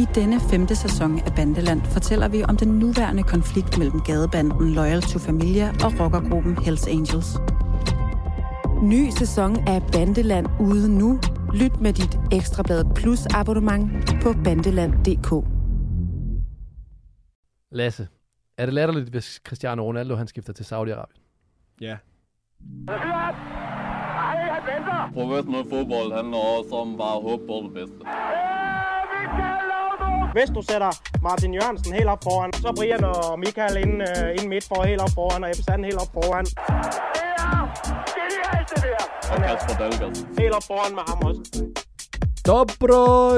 I denne femte sæson af Bandeland fortæller vi om den nuværende konflikt mellem gadebanden Loyal to Familia og rockergruppen Hells Angels. Ny sæson af Bandeland ude nu. Lyt med dit Ekstrablad Plus abonnement på bandeland.dk. Lasse, er det latterligt, hvis Cristiano Ronaldo han skifter til Saudi-Arabien? Ja. Professionel fodbold handler også om bare at håbe på det bedste. Hvis du sætter Martin Jørgensen helt op foran, så Brian og Michael ind, uh, ind midt for helt op foran, og Ebbe Sand helt op foran. Og Kasper Dahlgaard. Helt op foran med ham også. Dobro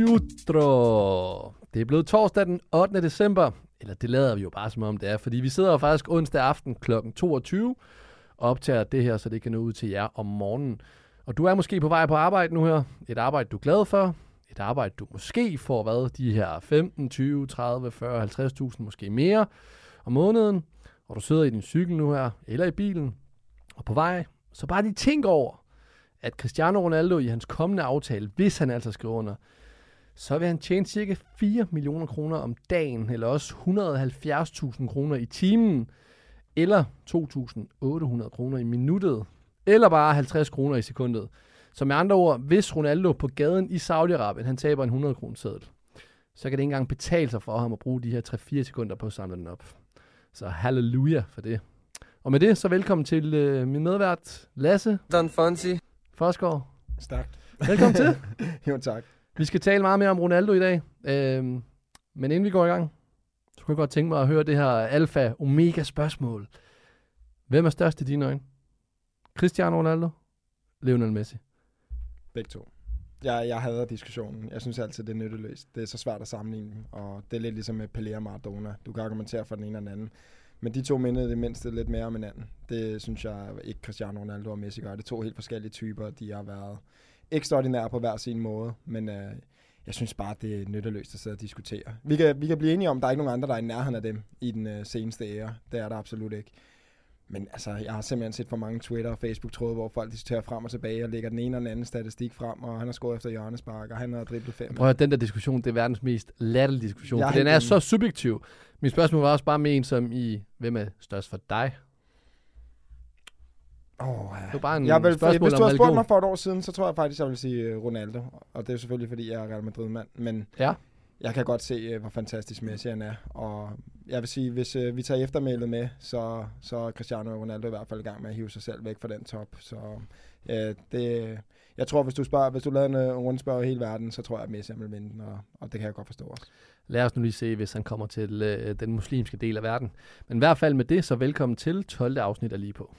jutro. Det er blevet torsdag den 8. december. Eller det lader vi jo bare som om det er, fordi vi sidder jo faktisk onsdag aften kl. 22 og optager det her, så det kan nå ud til jer om morgenen. Og du er måske på vej på arbejde nu her. Et arbejde, du er glad for. Et arbejde, du måske får hvad? De her 15, 20, 30, 40, 50.000, måske mere om måneden. Og du sidder i din cykel nu her, eller i bilen, og på vej. Så bare lige tænk over, at Cristiano Ronaldo i hans kommende aftale, hvis han altså skriver under, så vil han tjene cirka 4 millioner kroner om dagen, eller også 170.000 kroner i timen, eller 2.800 kroner i minuttet, eller bare 50 kroner i sekundet. Så med andre ord, hvis Ronaldo på gaden i Saudi-Arabien, han taber en 100 kroner seddel, så kan det ikke engang betale sig for ham at bruge de her 3-4 sekunder på at samle den op. Så halleluja for det. Og med det, så velkommen til øh, min medvært, Lasse Don Fonsi. Forsgaard. Stærkt. Velkommen til. jo, tak. Vi skal tale meget mere om Ronaldo i dag. Øhm, men inden vi går i gang, så kunne jeg godt tænke mig at høre det her alfa omega spørgsmål. Hvem er størst i dine øjne? Cristiano Ronaldo? Lionel Messi? Begge to. Jeg, jeg hader diskussionen. Jeg synes altid, det er nytteløst. Det er så svært at sammenligne, og det er lidt ligesom med Pelé og Maradona. Du kan argumentere for den ene og den anden. Men de to mindede det mindste lidt mere om hinanden. Det synes jeg ikke Cristiano Ronaldo og Messi gør. Det er to helt forskellige typer. De har været ekstraordinære på hver sin måde, men øh, jeg synes bare, det er nytteløst at sidde og diskutere. Vi kan, vi kan blive enige om, at der er ikke nogen andre, der er i nærheden af dem i den øh, seneste ære. Det er der absolut ikke. Men altså, jeg har simpelthen set for mange Twitter- og Facebook-tråde, hvor folk diskuterer frem og tilbage og lægger den ene og den anden statistik frem, og han har skåret efter hjørnespark, og han har driblet fem. Prøv at den der diskussion, det er verdens mest latterlige diskussion. Jeg For den er så subjektiv. Min spørgsmål var også bare med en som i, hvem er størst for dig? Oh, Det var bare en jeg vil, spørgsmål hvis du havde spurgt mig for et år siden, så tror jeg faktisk, jeg vil sige øh, Ronaldo. Og det er selvfølgelig, fordi jeg er Real Madrid-mand. Men Ja. Jeg kan godt se, øh, hvor fantastisk Messi han er. Og jeg vil sige, hvis øh, vi tager eftermælet med, så, så er Cristiano Ronaldo i hvert fald i gang med at hive sig selv væk fra den top. Så øh, det, jeg tror, hvis du, spørger, hvis du lavede en øh, rundspørg i hele verden, så tror jeg, at Messi vil vinde den, og, og det kan jeg godt forstå også. Lad os nu lige se, hvis han kommer til øh, den muslimske del af verden. Men i hvert fald med det, så velkommen til 12. afsnit af Lige på.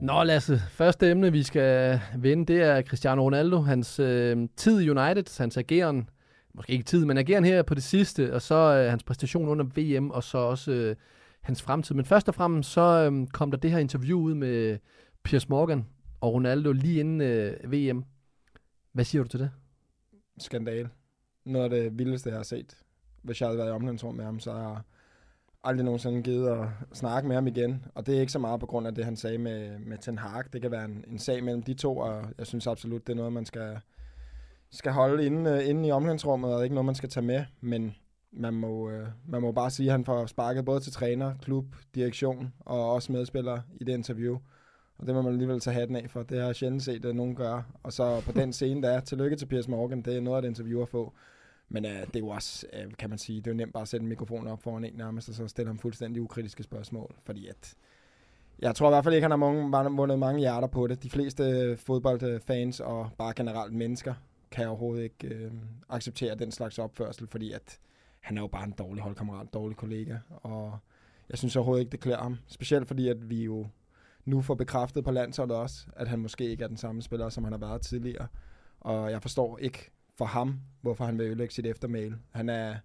Nå Lasse, første emne vi skal vende, det er Cristiano Ronaldo, hans øh, tid i United, hans ageren, måske ikke tid, men ageren her på det sidste, og så øh, hans præstation under VM, og så også øh, hans fremtid. Men først og fremmest, så øh, kom der det her interview ud med Piers Morgan og Ronaldo lige inden øh, VM. Hvad siger du til det? Skandale. Noget af det vildeste, jeg har set. Hvis jeg havde været i omklædningsrum med ham, så har jeg aldrig nogensinde givet at snakke med ham igen. Og det er ikke så meget på grund af det, han sagde med, med Ten Hag. Det kan være en, en sag mellem de to, og jeg synes absolut, det er noget, man skal, skal holde inde, øh, inde i omklædningsrummet, og ikke noget, man skal tage med. Men man må, øh, man må bare sige, at han får sparket både til træner, klub, direktion og også medspillere i det interview. Og det må man alligevel tage hatten af for. Det har jeg sjældent set, at nogen gør. Og så på den scene, der er, tillykke til Piers Morgan, det er noget af det interview at få. Men øh, det er jo også, øh, kan man sige, det er jo nemt bare at sætte en mikrofon op foran en nærmest, og så stille ham fuldstændig ukritiske spørgsmål. Fordi at, jeg tror i hvert fald ikke, han har mange, mange, vundet mange hjerter på det. De fleste øh, fodboldfans og bare generelt mennesker kan overhovedet ikke øh, acceptere den slags opførsel, fordi at han er jo bare en dårlig holdkammerat, dårlig kollega, og jeg synes overhovedet ikke, det klæder ham. Specielt fordi, at vi jo nu får bekræftet på landsholdet også, at han måske ikke er den samme spiller, som han har været tidligere. Og jeg forstår ikke for ham, hvorfor han vil ødelægge sit eftermæl. Han er,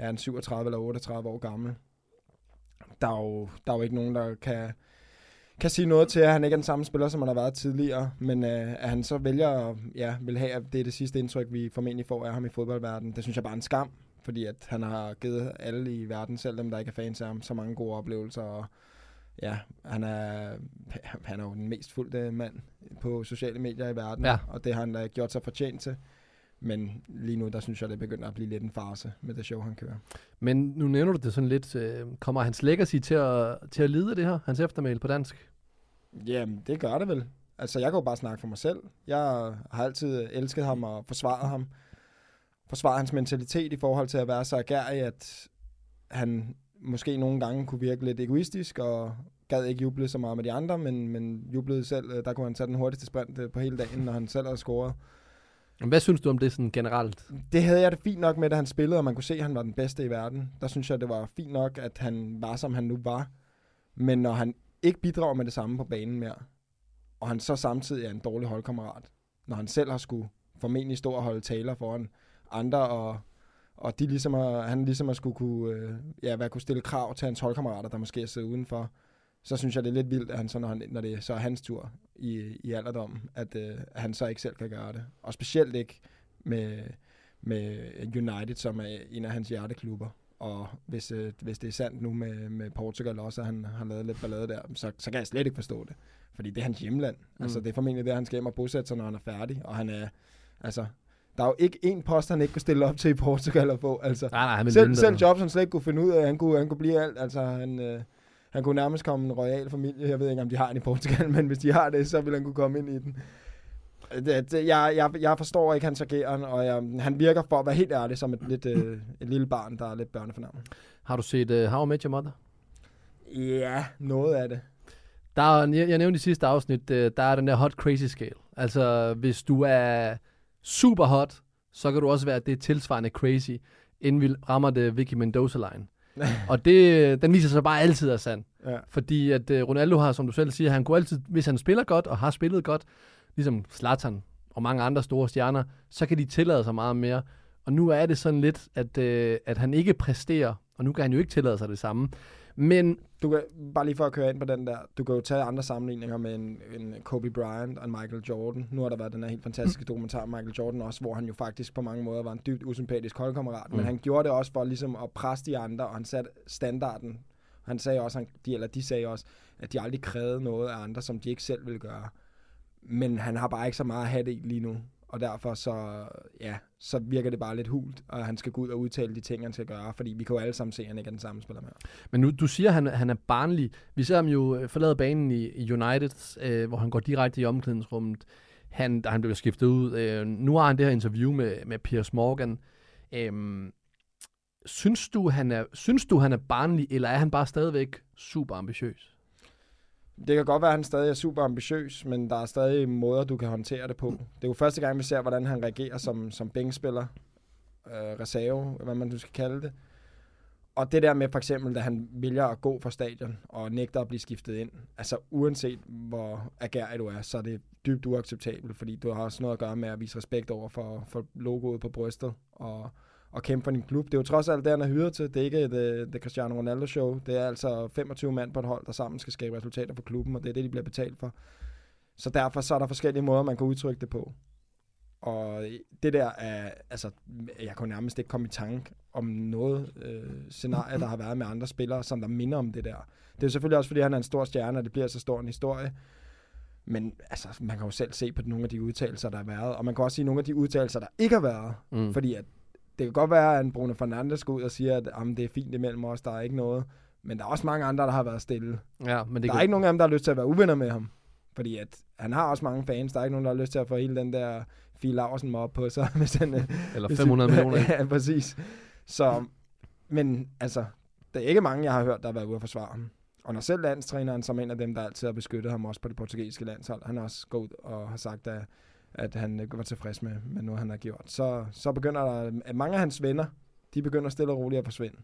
ja, en 37 eller 38 år gammel. Der er jo, der er jo ikke nogen, der kan, kan sige noget til, at han ikke er den samme spiller, som han har været tidligere. Men øh, at han så vælger at ja, vil have, at det er det sidste indtryk, vi formentlig får af ham i fodboldverdenen, det synes jeg bare er en skam. Fordi at han har givet alle i verden, selv dem der ikke er fans af ham, så mange gode oplevelser. Og ja, han er, han er jo den mest fulgte mand på sociale medier i verden, Ja. og det har han da gjort sig fortjent til. Men lige nu, der synes jeg, det begynder at blive lidt en farse med det show, han kører. Men nu nævner du det sådan lidt. Øh, kommer hans legacy til at, til at lide det her? Hans eftermæl på dansk? Jamen, det gør det vel. Altså, jeg kan jo bare snakke for mig selv. Jeg har altid elsket ham og forsvaret ham. Forsvaret hans mentalitet i forhold til at være så agerig, at han måske nogle gange kunne virke lidt egoistisk og gad ikke juble så meget med de andre, men, men jublede selv. Øh, Der kunne han tage den hurtigste sprint øh, på hele dagen, når han selv havde scoret. Hvad synes du om det sådan generelt? Det havde jeg det fint nok med, da han spillede, og man kunne se, at han var den bedste i verden. Der synes jeg, det var fint nok, at han var, som han nu var. Men når han ikke bidrager med det samme på banen mere, og han så samtidig er en dårlig holdkammerat, når han selv har skulle formentlig stå og holde taler foran andre, og, og de ligesom har, han ligesom har skulle kunne, øh, ja, hvad kunne stille krav til hans holdkammerater, der måske sidder udenfor, så synes jeg, det er lidt vildt, at han så, når, han, når det så er hans tur i, i alderdommen, at, øh, at han så ikke selv kan gøre det. Og specielt ikke med, med United, som er en af hans hjerteklubber. Og hvis, øh, hvis det er sandt nu med, med Portugal også, at han har lavet lidt ballade der, så, så kan jeg slet ikke forstå det. Fordi det er hans hjemland. Mm. Altså, det er formentlig der, han skal hjem og bosætte sig, når han er færdig. Og han er, altså, der er jo ikke én post, han ikke kunne stille op til i Portugal at få. Altså, Nej, nej, vil selv, selv det. jobs, han slet ikke kunne finde ud af, han kunne, han kunne blive alt. Altså, han, øh, han kunne nærmest komme en royal familie. Jeg ved ikke, om de har en i Portugal, men hvis de har det, så vil han kunne komme ind i den. Det, det, jeg, jeg, jeg forstår ikke hans ageren, og jeg, han virker for at være helt ærlig som et, lidt, øh, et lille barn, der er lidt børnefornærmet. Har du set uh, How I Met Your Mother? Ja, noget af det. Der er, jeg, jeg nævnte i sidste afsnit, øh, der er den der hot crazy scale. Altså, hvis du er super hot, så kan du også være det tilsvarende crazy, inden vi rammer det Vicky Mendoza-line. og det, den viser sig bare altid er sand. Ja. Fordi at uh, Ronaldo har, som du selv siger, han kunne altid, hvis han spiller godt og har spillet godt, ligesom Zlatan og mange andre store stjerner, så kan de tillade sig meget mere. Og nu er det sådan lidt, at, uh, at han ikke præsterer, og nu kan han jo ikke tillade sig det samme. Men Du kan, bare lige for at køre ind på den der, du kan jo tage andre sammenligninger med en, en Kobe Bryant og en Michael Jordan. Nu har der været den her helt fantastiske dokumentar om Michael Jordan også, hvor han jo faktisk på mange måder var en dybt usympatisk holdkammerat. Mm. Men han gjorde det også for ligesom at presse de andre, og han satte standarden. Han sagde også, han, de, eller de sagde også, at de aldrig krævede noget af andre, som de ikke selv ville gøre. Men han har bare ikke så meget at have det i lige nu. Og derfor så, ja, så virker det bare lidt hult, og han skal gå ud og udtale de ting, han skal gøre, fordi vi kan jo alle sammen se, at han ikke er den samme spiller mere. Men nu, du siger, at han, han er barnlig. Vi ser ham jo øh, forlade banen i, i United, øh, hvor han går direkte i omklædningsrummet. Han, da han blev skiftet ud. Øh, nu har han det her interview med, med Piers Morgan. Øh, synes, du, han er, synes du, han er barnlig, eller er han bare stadigvæk super ambitiøs? Det kan godt være, at han stadig er super ambitiøs, men der er stadig måder, du kan håndtere det på. Det er jo første gang, vi ser, hvordan han reagerer som, som bænkspiller, øh, reserve, hvad man nu skal kalde det. Og det der med for eksempel, da han vælger at gå fra stadion og nægter at blive skiftet ind, altså uanset hvor agerig du er, så er det dybt uacceptabelt, fordi du har også noget at gøre med at vise respekt over for, for logoet på brystet og, og kæmpe for din klub. Det er jo trods alt det, han er hyret til. Det er ikke et, øh, det Cristiano Ronaldo show. Det er altså 25 mand på et hold, der sammen skal skabe resultater for klubben, og det er det, de bliver betalt for. Så derfor så er der forskellige måder, man kan udtrykke det på. Og det der er, altså, jeg kunne nærmest ikke komme i tanke om noget øh, scenarie, der har været med andre spillere, som der minder om det der. Det er selvfølgelig også, fordi han er en stor stjerne, og det bliver så stor en historie. Men altså, man kan jo selv se på nogle af de udtalelser, der har været, og man kan også sige nogle af de udtalelser, der ikke har været. Mm. Fordi at det kan godt være, at Bruno Fernandes går ud og siger, at jamen, det er fint imellem os, der er ikke noget. Men der er også mange andre, der har været stille. Ja, men det Der kan, er ikke nogen af dem, der har lyst til at være uvenner med ham. Fordi at han har også mange fans. Der er ikke nogen, der har lyst til at få hele den der Fie Laursen op på sig. Hvis han, eller hvis 500 vi- millioner. ja, præcis. Så, men altså, der er ikke mange, jeg har hørt, der har været ude at forsvare ham. Og når selv landstræneren, som en af dem, der altid har beskyttet ham også på det portugisiske landshold, han har også gået ud og har sagt, at, at han var tilfreds med, med noget, han har gjort. Så, så begynder der, at mange af hans venner, de begynder stille og roligt at forsvinde.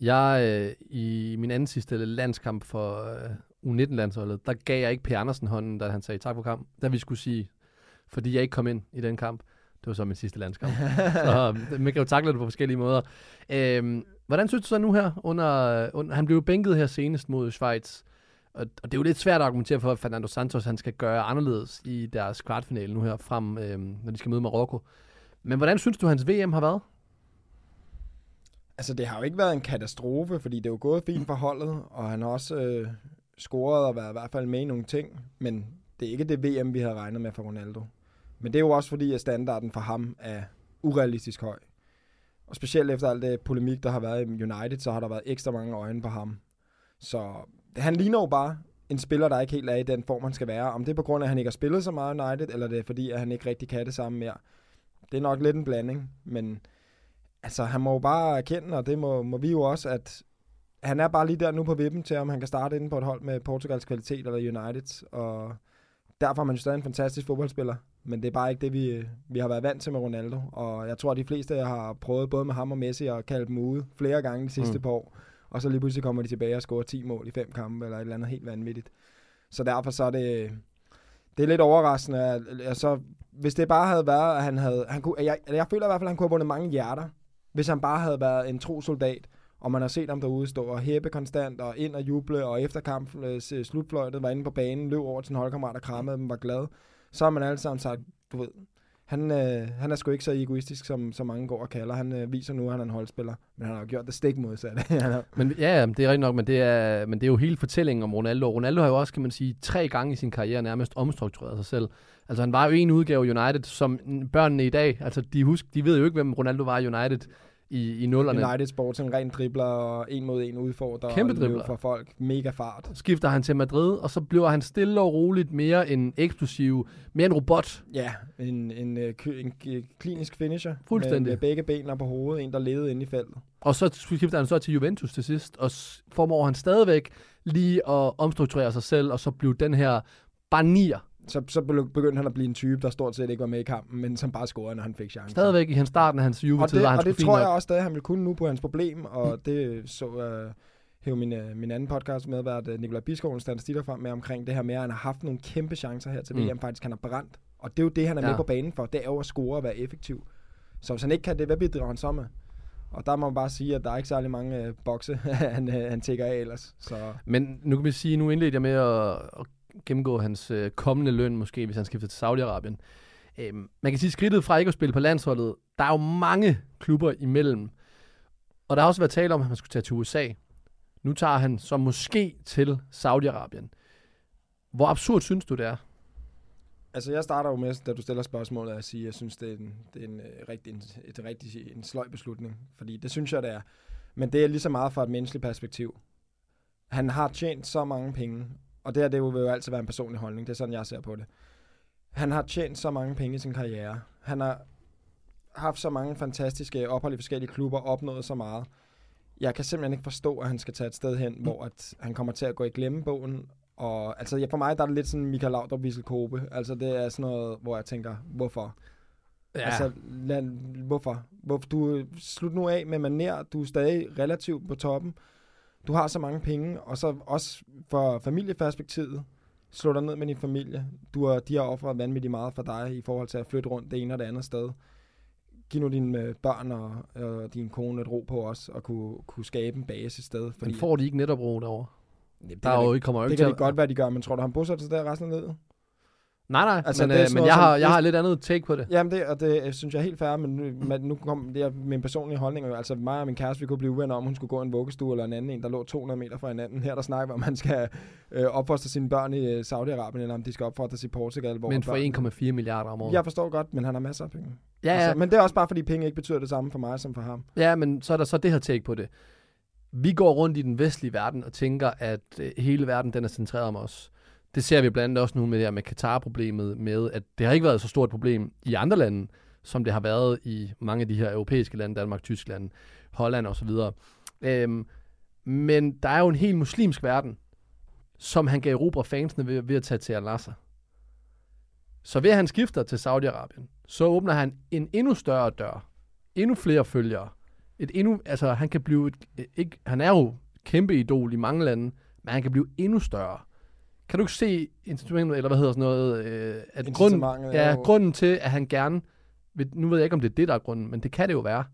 Jeg, øh, i min anden sidste landskamp for øh, U19-landsholdet, der gav jeg ikke Per Andersen hånden, da han sagde tak for kamp. Da vi skulle sige, fordi jeg ikke kom ind i den kamp. Det var så min sidste landskamp. så øh, man kan jo takle det på forskellige måder. Øhm, hvordan synes du så nu her? Under, under, han blev jo bænket her senest mod Schweiz. Og, og det er jo lidt svært at argumentere for, at Fernando Santos han skal gøre anderledes i deres kvartfinale nu her frem, øh, når de skal møde Marokko. Men hvordan synes du, hans VM har været? Altså, det har jo ikke været en katastrofe, fordi det er jo gået fint for holdet, og han har også øh, scoret og været i hvert fald med i nogle ting, men det er ikke det VM, vi havde regnet med for Ronaldo. Men det er jo også fordi, at standarden for ham er urealistisk høj. Og specielt efter alt det polemik, der har været i United, så har der været ekstra mange øjne på ham. Så han ligner jo bare en spiller, der ikke helt er i den form, han skal være. Om det er på grund af, at han ikke har spillet så meget United, eller det er fordi, at han ikke rigtig kan det samme mere. Det er nok lidt en blanding, men altså, han må jo bare erkende, og det må, må vi jo også, at han er bare lige der nu på vippen til, om han kan starte inde på et hold med Portugals kvalitet eller United, og derfor er man jo stadig en fantastisk fodboldspiller. Men det er bare ikke det, vi, vi har været vant til med Ronaldo. Og jeg tror, at de fleste har prøvet både med ham og Messi at kalde dem ude flere gange de sidste mm. par år. Og så lige pludselig kommer de tilbage og scorer 10 mål i fem kampe, eller et eller andet helt vanvittigt. Så derfor så er det, det er lidt overraskende. At, altså, hvis det bare havde været, at han havde... Han kunne, jeg, jeg føler i hvert fald, at han kunne have vundet mange hjerter, hvis han bare havde været en tro soldat, og man har set ham derude stå og hæppe konstant, og ind og juble, og efter kampen øh, slutfløjtet var inde på banen, løb over til sin holdkammerat og krammede dem, var glad. Så har man alle sammen sagt, du ved, han, øh, han er sgu ikke så egoistisk, som, som mange går og kalder. Han øh, viser nu, at han er en holdspiller, men han har jo gjort det stik modsatte. men ja, det er rigtigt nok, men det er, men det er jo hele fortællingen om Ronaldo. Ronaldo har jo også, kan man sige, tre gange i sin karriere nærmest omstruktureret sig selv. Altså han var jo en udgave United, som børnene i dag, altså de, husk, de ved jo ikke, hvem Ronaldo var i United i, i nullerne. United Sporting, ren dribler og en mod en udfordrer. Kæmpe dribler. For folk. Mega fart. Skifter han til Madrid, og så bliver han stille og roligt mere en eksplosiv, mere en robot. Ja, en, en, en, en klinisk finisher. Fuldstændig. Med, med begge benene på hovedet, en der levede inde i feltet. Og så skifter han så til Juventus til sidst, og formår han stadigvæk lige at omstrukturere sig selv, og så blive den her bare nier så, så begyndte han at blive en type, der stort set ikke var med i kampen, men som bare scorede, når han fik chancen. Stadigvæk i hans starten af hans juvetid var han Og det tror jeg også at han vil kunne nu på hans problem, og mm. det så hæve min, uh, min anden podcast med, at uh, Nikolaj Biskoven statistikker frem med omkring det her med, at han har haft nogle kæmpe chancer her til mm. VM, faktisk han har brændt. Og det er jo det, han er ja. med på banen for, det er jo at score og være effektiv. Så hvis han ikke kan det, hvad bidrager han så med? Og der må man bare sige, at der er ikke særlig mange uh, bokse, han, uh, han tækker af ellers. Så. Men nu kan vi sige, nu indleder jeg med at, at gennemgå hans øh, kommende løn, måske hvis han skifter til Saudi-Arabien. Øhm, man kan sige, skridtet fra ikke at spille på landsholdet, der er jo mange klubber imellem. Og der har også været tale om, at han skulle tage til USA. Nu tager han så måske til Saudi-Arabien. Hvor absurd synes du, det er? Altså, jeg starter jo med, da du stiller spørgsmålet, at sige, at jeg synes, det er en, det er en, øh, rigtig, en, et rigtig, en sløj beslutning. Fordi det synes jeg, det er. Men det er lige så meget fra et menneskeligt perspektiv. Han har tjent så mange penge, og det her, det vil jo altid være en personlig holdning. Det er sådan, jeg ser på det. Han har tjent så mange penge i sin karriere. Han har haft så mange fantastiske ophold i forskellige klubber, opnået så meget. Jeg kan simpelthen ikke forstå, at han skal tage et sted hen, hvor at han kommer til at gå i glemmebogen. Og altså, ja, for mig der er det lidt sådan Michael Laudrup Kobe. Altså, det er sådan noget, hvor jeg tænker, hvorfor? Ja. Altså, lad, hvorfor? hvorfor? Du slut nu af med maner. Du er stadig relativt på toppen du har så mange penge, og så også for familieperspektivet, slå dig ned med din familie. Du har, de har offret vanvittigt meget for dig i forhold til at flytte rundt det ene og det andet sted. Giv nu dine øh, børn og, og din kone et ro på os, og kunne, kunne skabe en base sted. Fordi, men får de ikke netop ro derovre? det, der er jo, kommer jo det kan det godt være, de gør, men tror du, han bosætter sig der resten af livet? Nej, nej, altså, men, øh, men jeg, har, jeg har lidt andet take på det. Jamen, det, og det synes jeg er helt fair, men nu, nu kom det er min personlige holdning. Altså mig og min kæreste, vi kunne blive uvenner om, hun skulle gå en vuggestue eller en anden en, der lå 200 meter fra hinanden. Her der snakker om man skal øh, opfostre sine børn i øh, Saudi-Arabien, eller om de skal opfostres i Portugal. Hvor men for 1,4 milliarder om året. Jeg forstår godt, men han har masser af penge. Ja, ja. Altså, men det er også bare, fordi penge ikke betyder det samme for mig som for ham. Ja, men så er der så det her take på det. Vi går rundt i den vestlige verden og tænker, at øh, hele verden den er centreret om os. Det ser vi blandt andet også nu med det her med Katar-problemet, med at det har ikke været så stort et problem i andre lande, som det har været i mange af de her europæiske lande, Danmark, Tyskland, Holland osv. Øhm, men der er jo en helt muslimsk verden, som han gav Europa fansene ved, ved at tage til Al-Nasser. Så ved at han skifter til Saudi-Arabien, så åbner han en endnu større dør, endnu flere følgere. Et endnu, altså han kan blive, et, ikke, han er jo kæmpe idol i mange lande, men han kan blive endnu større. Kan du ikke se instrumentet, eller hvad hedder sådan noget, øh, at grunden, ja, grunden til, at han gerne, vil, nu ved jeg ikke, om det er det, der er grunden, men det kan det jo være,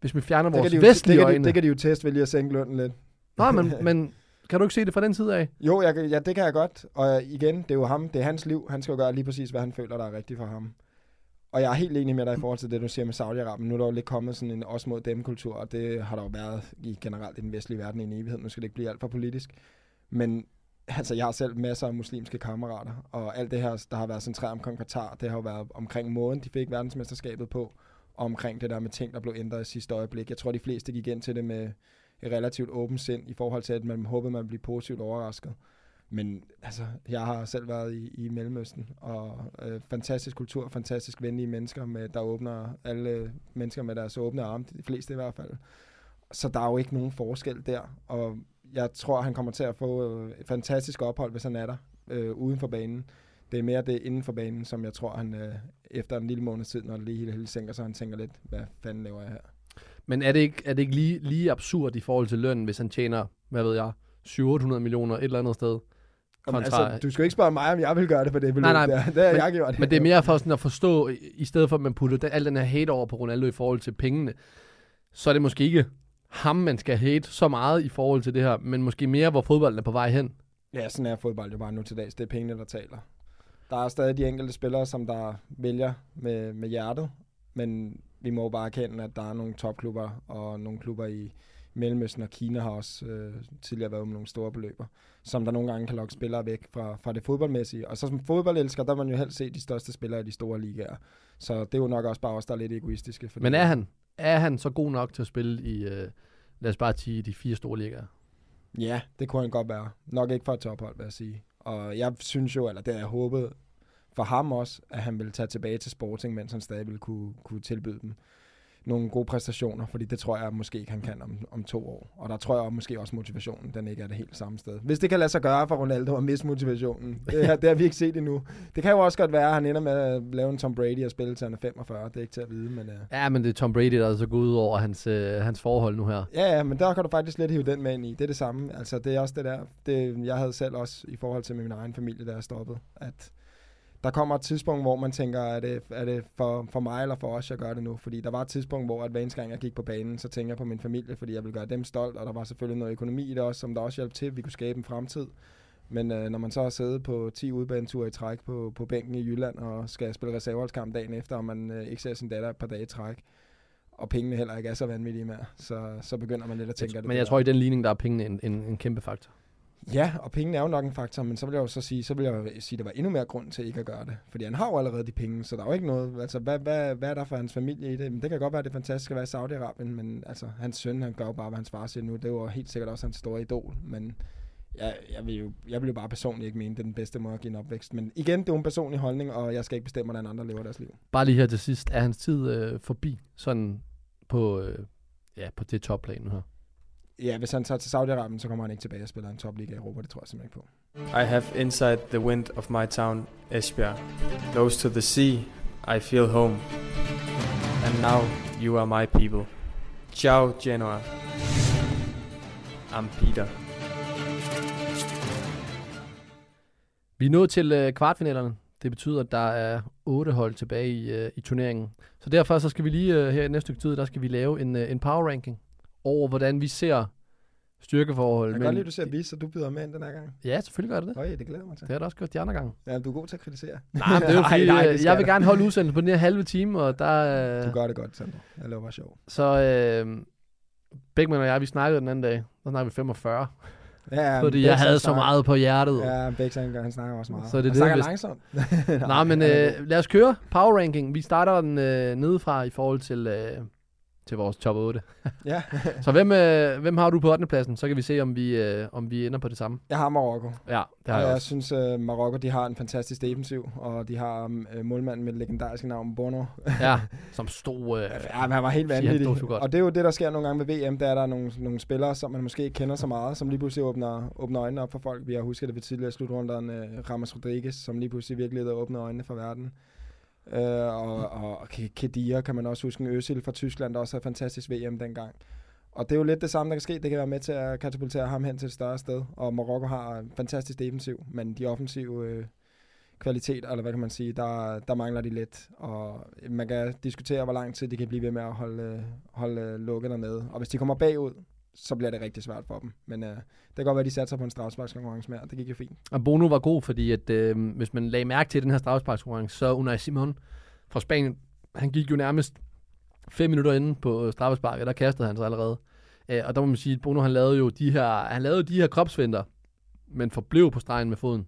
hvis vi fjerner vores det vestlige det øjne. det kan de jo teste ved lige at sænke lønnen lidt. Nå, men, men kan du ikke se det fra den side af? Jo, jeg, ja, det kan jeg godt. Og igen, det er jo ham, det er hans liv. Han skal jo gøre lige præcis, hvad han føler, der er rigtigt for ham. Og jeg er helt enig med dig i forhold til det, du siger med Saudi-Arabien. Nu er der jo lidt kommet sådan en os mod dem kultur, og det har der jo været i generelt i den vestlige verden i en evighed. Nu skal det ikke blive alt for politisk. Men altså jeg har selv masser af muslimske kammerater, og alt det her, der har været centreret omkring Qatar, det har jo været omkring måden, de fik verdensmesterskabet på, og omkring det der med ting, der blev ændret i sidste øjeblik. Jeg tror, de fleste gik ind til det med et relativt åbent sind, i forhold til, at man håbede, man ville blive positivt overrasket. Men altså, jeg har selv været i, i Mellemøsten, og øh, fantastisk kultur, fantastisk venlige mennesker, med, der åbner alle mennesker med deres åbne arme, de fleste i hvert fald. Så der er jo ikke nogen forskel der, og jeg tror, han kommer til at få øh, et fantastisk ophold, hvis han er der øh, uden for banen. Det er mere det inden for banen, som jeg tror, han øh, efter en lille måneds tid, når det lige hele, hele sænker sig, han tænker lidt, hvad fanden laver jeg her? Men er det ikke, er det ikke lige, lige absurd i forhold til lønnen, hvis han tjener, hvad ved jeg, 700 millioner et eller andet sted? Kontra... Altså, du skal ikke spørge mig, om jeg vil gøre det for det beløb nej, nej, der. Det har men, jeg gjort. Men det er mere for sådan at forstå, i stedet for at man putter al den her hate over på Ronaldo i forhold til pengene, så er det måske ikke ham, man skal hate så meget i forhold til det her, men måske mere, hvor fodbolden er på vej hen. Ja, sådan er fodbold jo bare nu til dags. Det er pengene, der taler. Der er stadig de enkelte spillere, som der vælger med, med hjertet, men vi må bare erkende, at der er nogle topklubber og nogle klubber i Mellemøsten og Kina har også øh, tidligere været med nogle store beløber, som der nogle gange kan lokke spillere væk fra, fra det fodboldmæssige. Og så som fodboldelsker, der man jo helst se de største spillere i de store ligaer. Så det er jo nok også bare os, der er lidt egoistiske. Men er han, er han så god nok til at spille i, øh, lad os bare sige, de fire store ligger. Ja, det kunne han godt være. Nok ikke for et tophold, vil jeg sige. Og jeg synes jo, eller det har jeg håbet for ham også, at han ville tage tilbage til Sporting, mens han stadig ville kunne, kunne tilbyde dem nogle gode præstationer, fordi det tror jeg måske ikke, han kan om, om to år. Og der tror jeg måske også, motivationen den ikke er det helt samme sted. Hvis det kan lade sig gøre for Ronaldo at miste motivationen, det, har, det har vi ikke set endnu. Det kan jo også godt være, at han ender med at lave en Tom Brady og spille til han er 45. Det er ikke til at vide, men... Uh... Ja, men det er Tom Brady, der er så gået ud over hans, uh, hans forhold nu her. Ja, ja, men der kan du faktisk lidt hive den med ind i. Det er det samme. Altså, det er også det der... Det, jeg havde selv også i forhold til min egen familie, der er stoppet, at der kommer et tidspunkt, hvor man tænker, er det, er det for, for mig eller for os, jeg gør det nu? Fordi der var et tidspunkt, hvor at hver eneste gang jeg gik på banen, så tænker jeg på min familie, fordi jeg vil gøre dem stolt, og der var selvfølgelig noget økonomi i det også, som der også hjalp til, at vi kunne skabe en fremtid. Men øh, når man så har siddet på 10 udbaneture i træk på, på bænken i Jylland, og skal spille reserveholdskamp dagen efter, og man øh, ikke ser sin datter et par dage i træk, og pengene heller ikke er så vanvittige mere, så, så begynder man lidt at tænke, jeg, at det Men jeg tror, i den ligning, der er pengene en, en, en kæmpe faktor. Ja, og pengene er jo nok en faktor, men så vil jeg jo så sige, så vil jeg jo sige, at der var endnu mere grund til ikke at gøre det. Fordi han har jo allerede de penge, så der er jo ikke noget, altså hvad, hvad, hvad er der for hans familie i det? Men det kan godt være, at det er fantastisk at være i Saudi-Arabien, men altså hans søn, han gør jo bare, hvad hans far siger nu. Det er jo helt sikkert også hans store idol, men jeg, jeg, vil jo, jeg vil jo bare personligt ikke mene, det er den bedste måde at give en opvækst. Men igen, det er jo en personlig holdning, og jeg skal ikke bestemme, hvordan andre lever deres liv. Bare lige her til sidst, er hans tid øh, forbi sådan på, øh, ja, på det topplan nu her? Ja, hvis han tager til Saudi-Arabien, så kommer han ikke tilbage og spiller en topliga i Europa. Det tror jeg simpelthen ikke på. I have inside the wind of my town, Esbjerg. Close to the sea, I feel home. And now you are my people. Ciao, Genoa. I'm Peter. Vi er nået til øh, kvartfinalerne. Det betyder, at der er otte hold tilbage i, øh, i turneringen. Så derfor så skal vi lige øh, her i næste stykke tid, der skal vi lave en, øh, en power ranking over, hvordan vi ser styrkeforhold. Jeg kan godt lide, at du ser vise, så du byder med ind den her gang. Ja, selvfølgelig gør det det. Øj, det glæder mig til. Det har du også gjort de andre gange. Ja, du er god til at kritisere. Nej, det er jo fordi, nej, nej, jeg vil gerne holde udsendelsen på den her halve time, og der... Du gør det godt, Sandro. Jeg laver bare sjov. Så øh, Beckmann og jeg, vi snakkede den anden dag. Der snakkede vi 45. Ja, fordi jeg havde så meget på hjertet. Ja, Bex han, han snakker også meget. Så det han snakker hvis... langsomt. Nej, men øh, lad os køre power ranking. Vi starter den øh, nedefra i forhold til, øh, til vores top 8. ja. så hvem, øh, hvem har du på 8. pladsen? Så kan vi se, om vi, øh, om vi ender på det samme. Jeg har Marokko. Ja, det har og jeg, jeg også. synes, uh, Marokko de har en fantastisk defensiv, og de har uh, målmanden med det legendariske navn Bono. ja, som stod... Øh, ja, han var helt vanvittig. Og det er jo det, der sker nogle gange ved VM, der er der nogle, nogle spillere, som man måske ikke kender så meget, som lige pludselig åbner, åbner øjnene op for folk. Vi har husket det ved tidligere slutrunderne, uh, Ramos Rodriguez, som lige pludselig virkelig åbner øjnene for verden. Øh, og, og Kedir kan man også huske, en Øsil fra Tyskland, der også havde fantastisk VM dengang. Og det er jo lidt det samme, der kan ske. Det kan være med til at katapultere ham hen til et større sted. Og Marokko har en fantastisk defensiv, men de offensive øh, kvalitet, eller hvad kan man sige, der, der mangler de lidt. Og man kan diskutere, hvor lang tid de kan blive ved med at holde, øh, holde øh, lukket dernede. Og hvis de kommer bagud, så bliver det rigtig svært for dem. Men øh, det kan godt være, at de satser på en strafsparkskonkurrence mere. Det gik jo fint. Og Bono var god, fordi at, øh, hvis man lagde mærke til den her strafsparkskonkurrence, så Unai Simon fra Spanien, han gik jo nærmest fem minutter inden på straffesparket, der kastede han sig allerede. Øh, og der må man sige, at Bono han lavede jo de her, han lavede de her kropsventer, men forblev på stregen med foden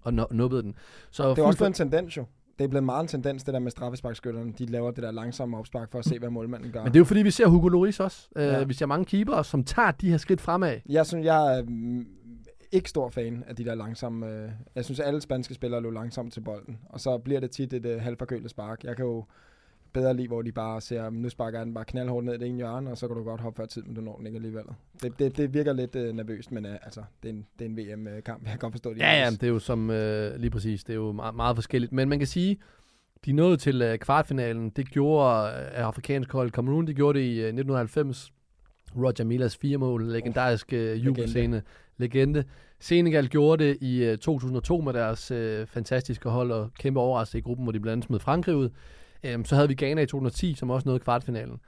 og nu- nubbede den. Så Det er også en tendens jo. Det er blevet meget en tendens, det der med straffesparkskytterne. De laver det der langsomme opspark for at se, hvad målmanden gør. Men det er jo fordi, vi ser Hugo Lloris også. Øh, Ja. Vi ser mange keepere, som tager de her skridt fremad. Jeg synes, jeg er mm, ikke stor fan af de der langsomme... Øh, jeg synes, alle spanske spillere løber langsomt til bolden. Og så bliver det tit et øh, halvforkølet spark. Jeg kan jo bedre lide, hvor de bare ser, nu sparker jeg den bare knaldhårdt ned i det ene hjørne, og så kan du godt hoppe før tid, men du når den ikke alligevel. Det, det, det virker lidt øh, nervøst, men øh, altså, det er en, det er en VM-kamp. Jeg kan godt forstå det. Ja, ja, det er jo som øh, lige præcis, det er jo meget, meget forskelligt. Men man kan sige, de nåede til øh, kvartfinalen. Det gjorde øh, afrikansk hold Cameroon, det gjorde det i øh, 1990. Roger Milas fire mål, legendarisk øh, jubelscene, legende. Senegal gjorde det i øh, 2002 med deres øh, fantastiske hold og kæmpe overraskelse i gruppen, hvor de blandt andet smed Frankrig ud. Øhm, så havde vi Ghana i 2010, som også nåede kvartfinalen.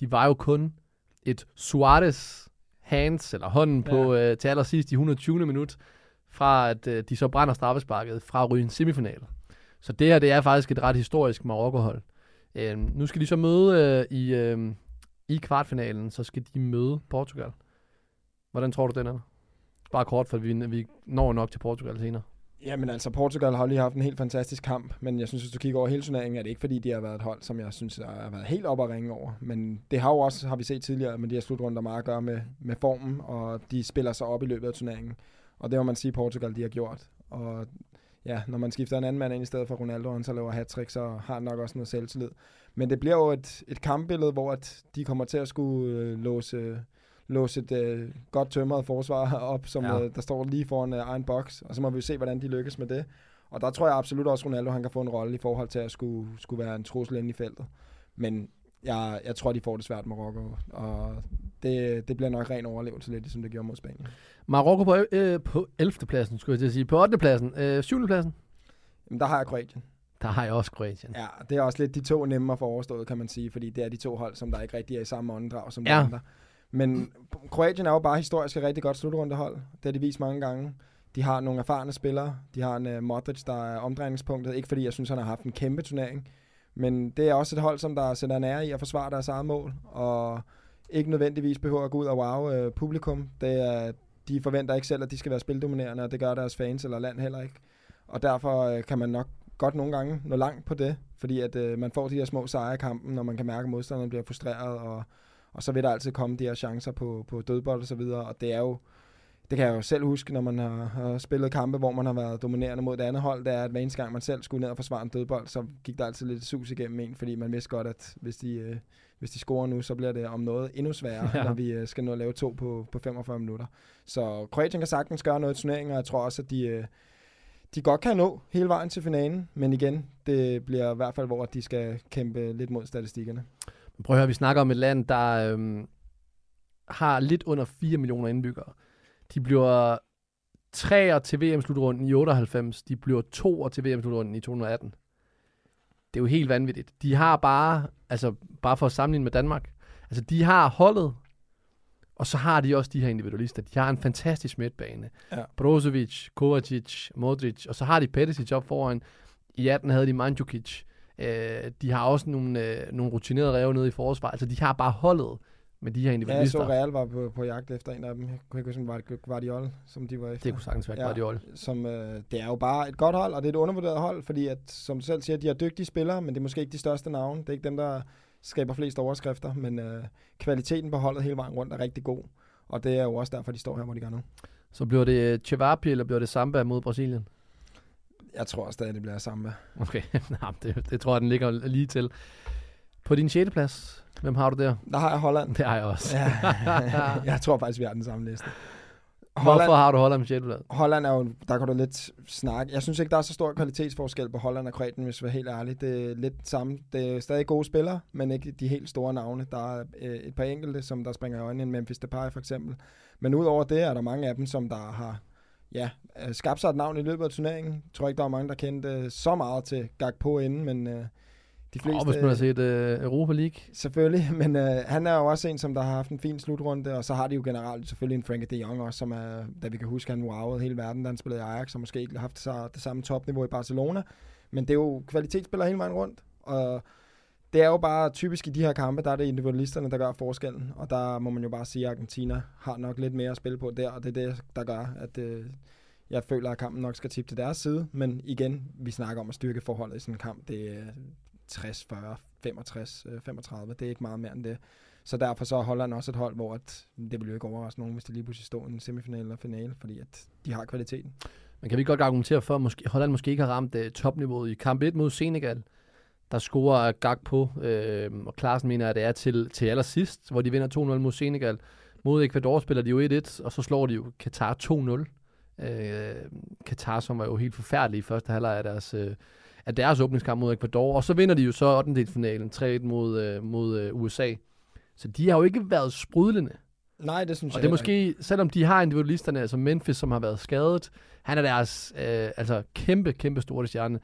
De var jo kun et Suarez hands, eller hånden på øh, til allersidst i 120. minut, fra at øh, de så brænder straffesparket fra at ryge en semifinal. Så det her, det er faktisk et ret historisk Marokko-hold. Øhm, nu skal de så møde øh, i, øh, i kvartfinalen, så skal de møde Portugal. Hvordan tror du, den er? Bare kort, for vi, vi når nok til Portugal senere. Jamen altså, Portugal har lige haft en helt fantastisk kamp, men jeg synes, hvis du kigger over hele turneringen, er det ikke fordi, de har været et hold, som jeg synes har været helt op at ringe over. Men det har jo også, har vi set tidligere, med de her slutrunder meget at gøre med, med formen, og de spiller sig op i løbet af turneringen. Og det må man sige, Portugal de har gjort. Og ja, når man skifter en anden mand ind i stedet for Ronaldo, og han så laver hat så har han nok også noget selvtillid. Men det bliver jo et, et kampbillede, hvor at de kommer til at skulle øh, låse, låse et øh, godt tømret forsvar op, som Ja. øh, der står lige foran øh, egen boks, og så må vi se, hvordan de lykkes med det. Og der tror jeg absolut også, Ronaldo han kan få en rolle i forhold til at skulle, skulle være en trussel inde i feltet. Men jeg, jeg tror, de får det svært med Marokko, og det, det bliver nok ren overlevelse lidt, som det gjorde mod Spanien. Marokko på, øh, på 11. pladsen, skulle jeg til at sige. På 8. pladsen. Øh, 7. pladsen. Men der har jeg Kroatien. Der har jeg også Kroatien. Ja, det er også lidt de to nemmere for overstået, kan man sige, fordi det er de to hold, som der ikke rigtig er i samme åndedrag som Ja. de andre. Men Kroatien er jo bare historisk et rigtig godt slutrundehold. Det har de vist mange gange. De har nogle erfarne spillere. De har en uh, Modric, der er omdrejningspunktet. Ikke fordi jeg synes, han har haft en kæmpe turnering. Men det er også et hold, som der sætter nære i at forsvare deres eget mål. Og ikke nødvendigvis behøver at gå ud og wow uh, publikum. Det er, de forventer ikke selv, at de skal være spildominerende, og det gør deres fans eller land heller ikke. Og derfor uh, kan man nok godt nogle gange nå langt på det, fordi at uh, man får de her små sejre i kampen, når man kan mærke, at modstanderen bliver frustreret, og, og så vil der altid komme de her chancer på, på dødbold og så videre, og det er jo, det kan jeg jo selv huske, når man har, har spillet kampe, hvor man har været dominerende mod det andet hold, det er, at hver eneste gang man selv skulle ned og forsvare en dødbold, så gik der altid lidt sus igennem en, fordi man vidste godt, at hvis de, øh, hvis de scorer nu, så bliver det om noget endnu sværere, Ja. når vi øh, skal nå at lave to på, på 45 minutter. Så Kroatien kan sagtens gøre noget i turneringen, og jeg tror også, at de, øh, de godt kan nå hele vejen til finalen, men igen, det bliver i hvert fald, hvor de skal kæmpe lidt mod statistikkerne. Prøv at høre, vi snakker om et land, der øhm, har lidt under 4 millioner indbyggere. De bliver træer til VM-slutrunden i 98. De bliver toer til VM-slutrunden i 2018. Det er jo helt vanvittigt. De har bare, altså bare for at sammenligne med Danmark, altså de har holdet, og så har de også de her individualister. De har en fantastisk midtbane. Ja. Brozovic, Kovacic, Modric, og så har de Peticic op foran. I 18 havde de Mandzukic. Øh, de har også nogle, øh, nogle rutinerede ræve nede i forsvar. Altså, de har bare holdet med de her Ja, jeg individualister. så Real var på, på jagt efter en af dem. Jeg kunne ikke huske, om det var Guardiol, som de var efter. det kunne sagtens være Ja. Guardiola. som, øh, det er jo bare et godt hold, og det er et undervurderet hold, fordi at, som du selv siger, de har dygtige spillere, men det er måske ikke de største navne. Det er ikke dem, der skaber flest overskrifter, men øh, kvaliteten på holdet hele vejen rundt er rigtig god. Og det er jo også derfor, de står her, hvor de gør nu. Så bliver det Chevapi, eller bliver det Samba mod Brasilien? Jeg tror stadig, det bliver Samba. Okay, Nå, det, det tror jeg, den ligger lige til. På din 6. plads, hvem har du der? Der har jeg Holland. Det har jeg også. Ja, jeg tror faktisk, vi har den samme liste. Hvorfor har du Holland på 6. plads? Holland er jo, der kan du lidt snakke. Jeg synes ikke, der er så stor kvalitetsforskel på Holland og Kroatien, hvis vi er helt ærlige. Det er lidt samme. Det er stadig gode spillere, men ikke de helt store navne. Der er øh, et par enkelte, som der springer i øjnene, en Memphis Depay for eksempel. Men udover det er der mange af dem, som der har ja, øh, skabt sig et navn i løbet af turneringen. Jeg tror ikke, der er mange, der kendte øh, så meget til Gakpo inden, men øh, de fleste... Og hvis man har set øh, Europa League. Selvfølgelig, men øh, han er jo også en, som der har haft en fin slutrunde, og så har de jo generelt selvfølgelig en Frankie de Jong også, som er, da vi kan huske, han wowede hele verden, da han spillede i Ajax, og måske ikke haft så, det samme topniveau i Barcelona, men det er jo kvalitetsspillere hele vejen rundt, og det er jo bare typisk i de her kampe, der er det individualisterne, der gør forskellen. Og der må man jo bare sige, at Argentina har nok lidt mere at spille på der, og det er det, der gør, at øh, jeg føler, at kampen nok skal tippe til deres side. Men igen, vi snakker om at styrke forholdet i sådan en kamp. Det er 60, 40, 65, 35. Det er ikke meget mere end det. Så derfor så er Holland også et hold, hvor at, det vil jo ikke overraske nogen, hvis de lige pludselig står i en semifinal eller finale, fordi at de har kvaliteten. Men kan vi godt argumentere for, at måske, Holland måske ikke har ramt uh, topniveauet i kamp 1 mod Senegal? Der scorer Gag på, øh, og Klaasen mener, at det er til, til allersidst, hvor de vinder 2-0 mod Senegal. Mod Ecuador spiller de jo 1-1, og så slår de jo Qatar 2-0. Øh, Qatar, som var jo helt forfærdelig i første halvleg af deres, øh, af deres åbningskamp mod Ecuador. Og så vinder de jo så 8. finalen 3-1 mod, øh, mod øh, USA. Så de har jo ikke været sprudlende. Nej, det synes Og jeg det er måske, selvom de har individualisterne, altså Memphis, som har været skadet, han er deres øh, altså kæmpe, kæmpe store stjerne.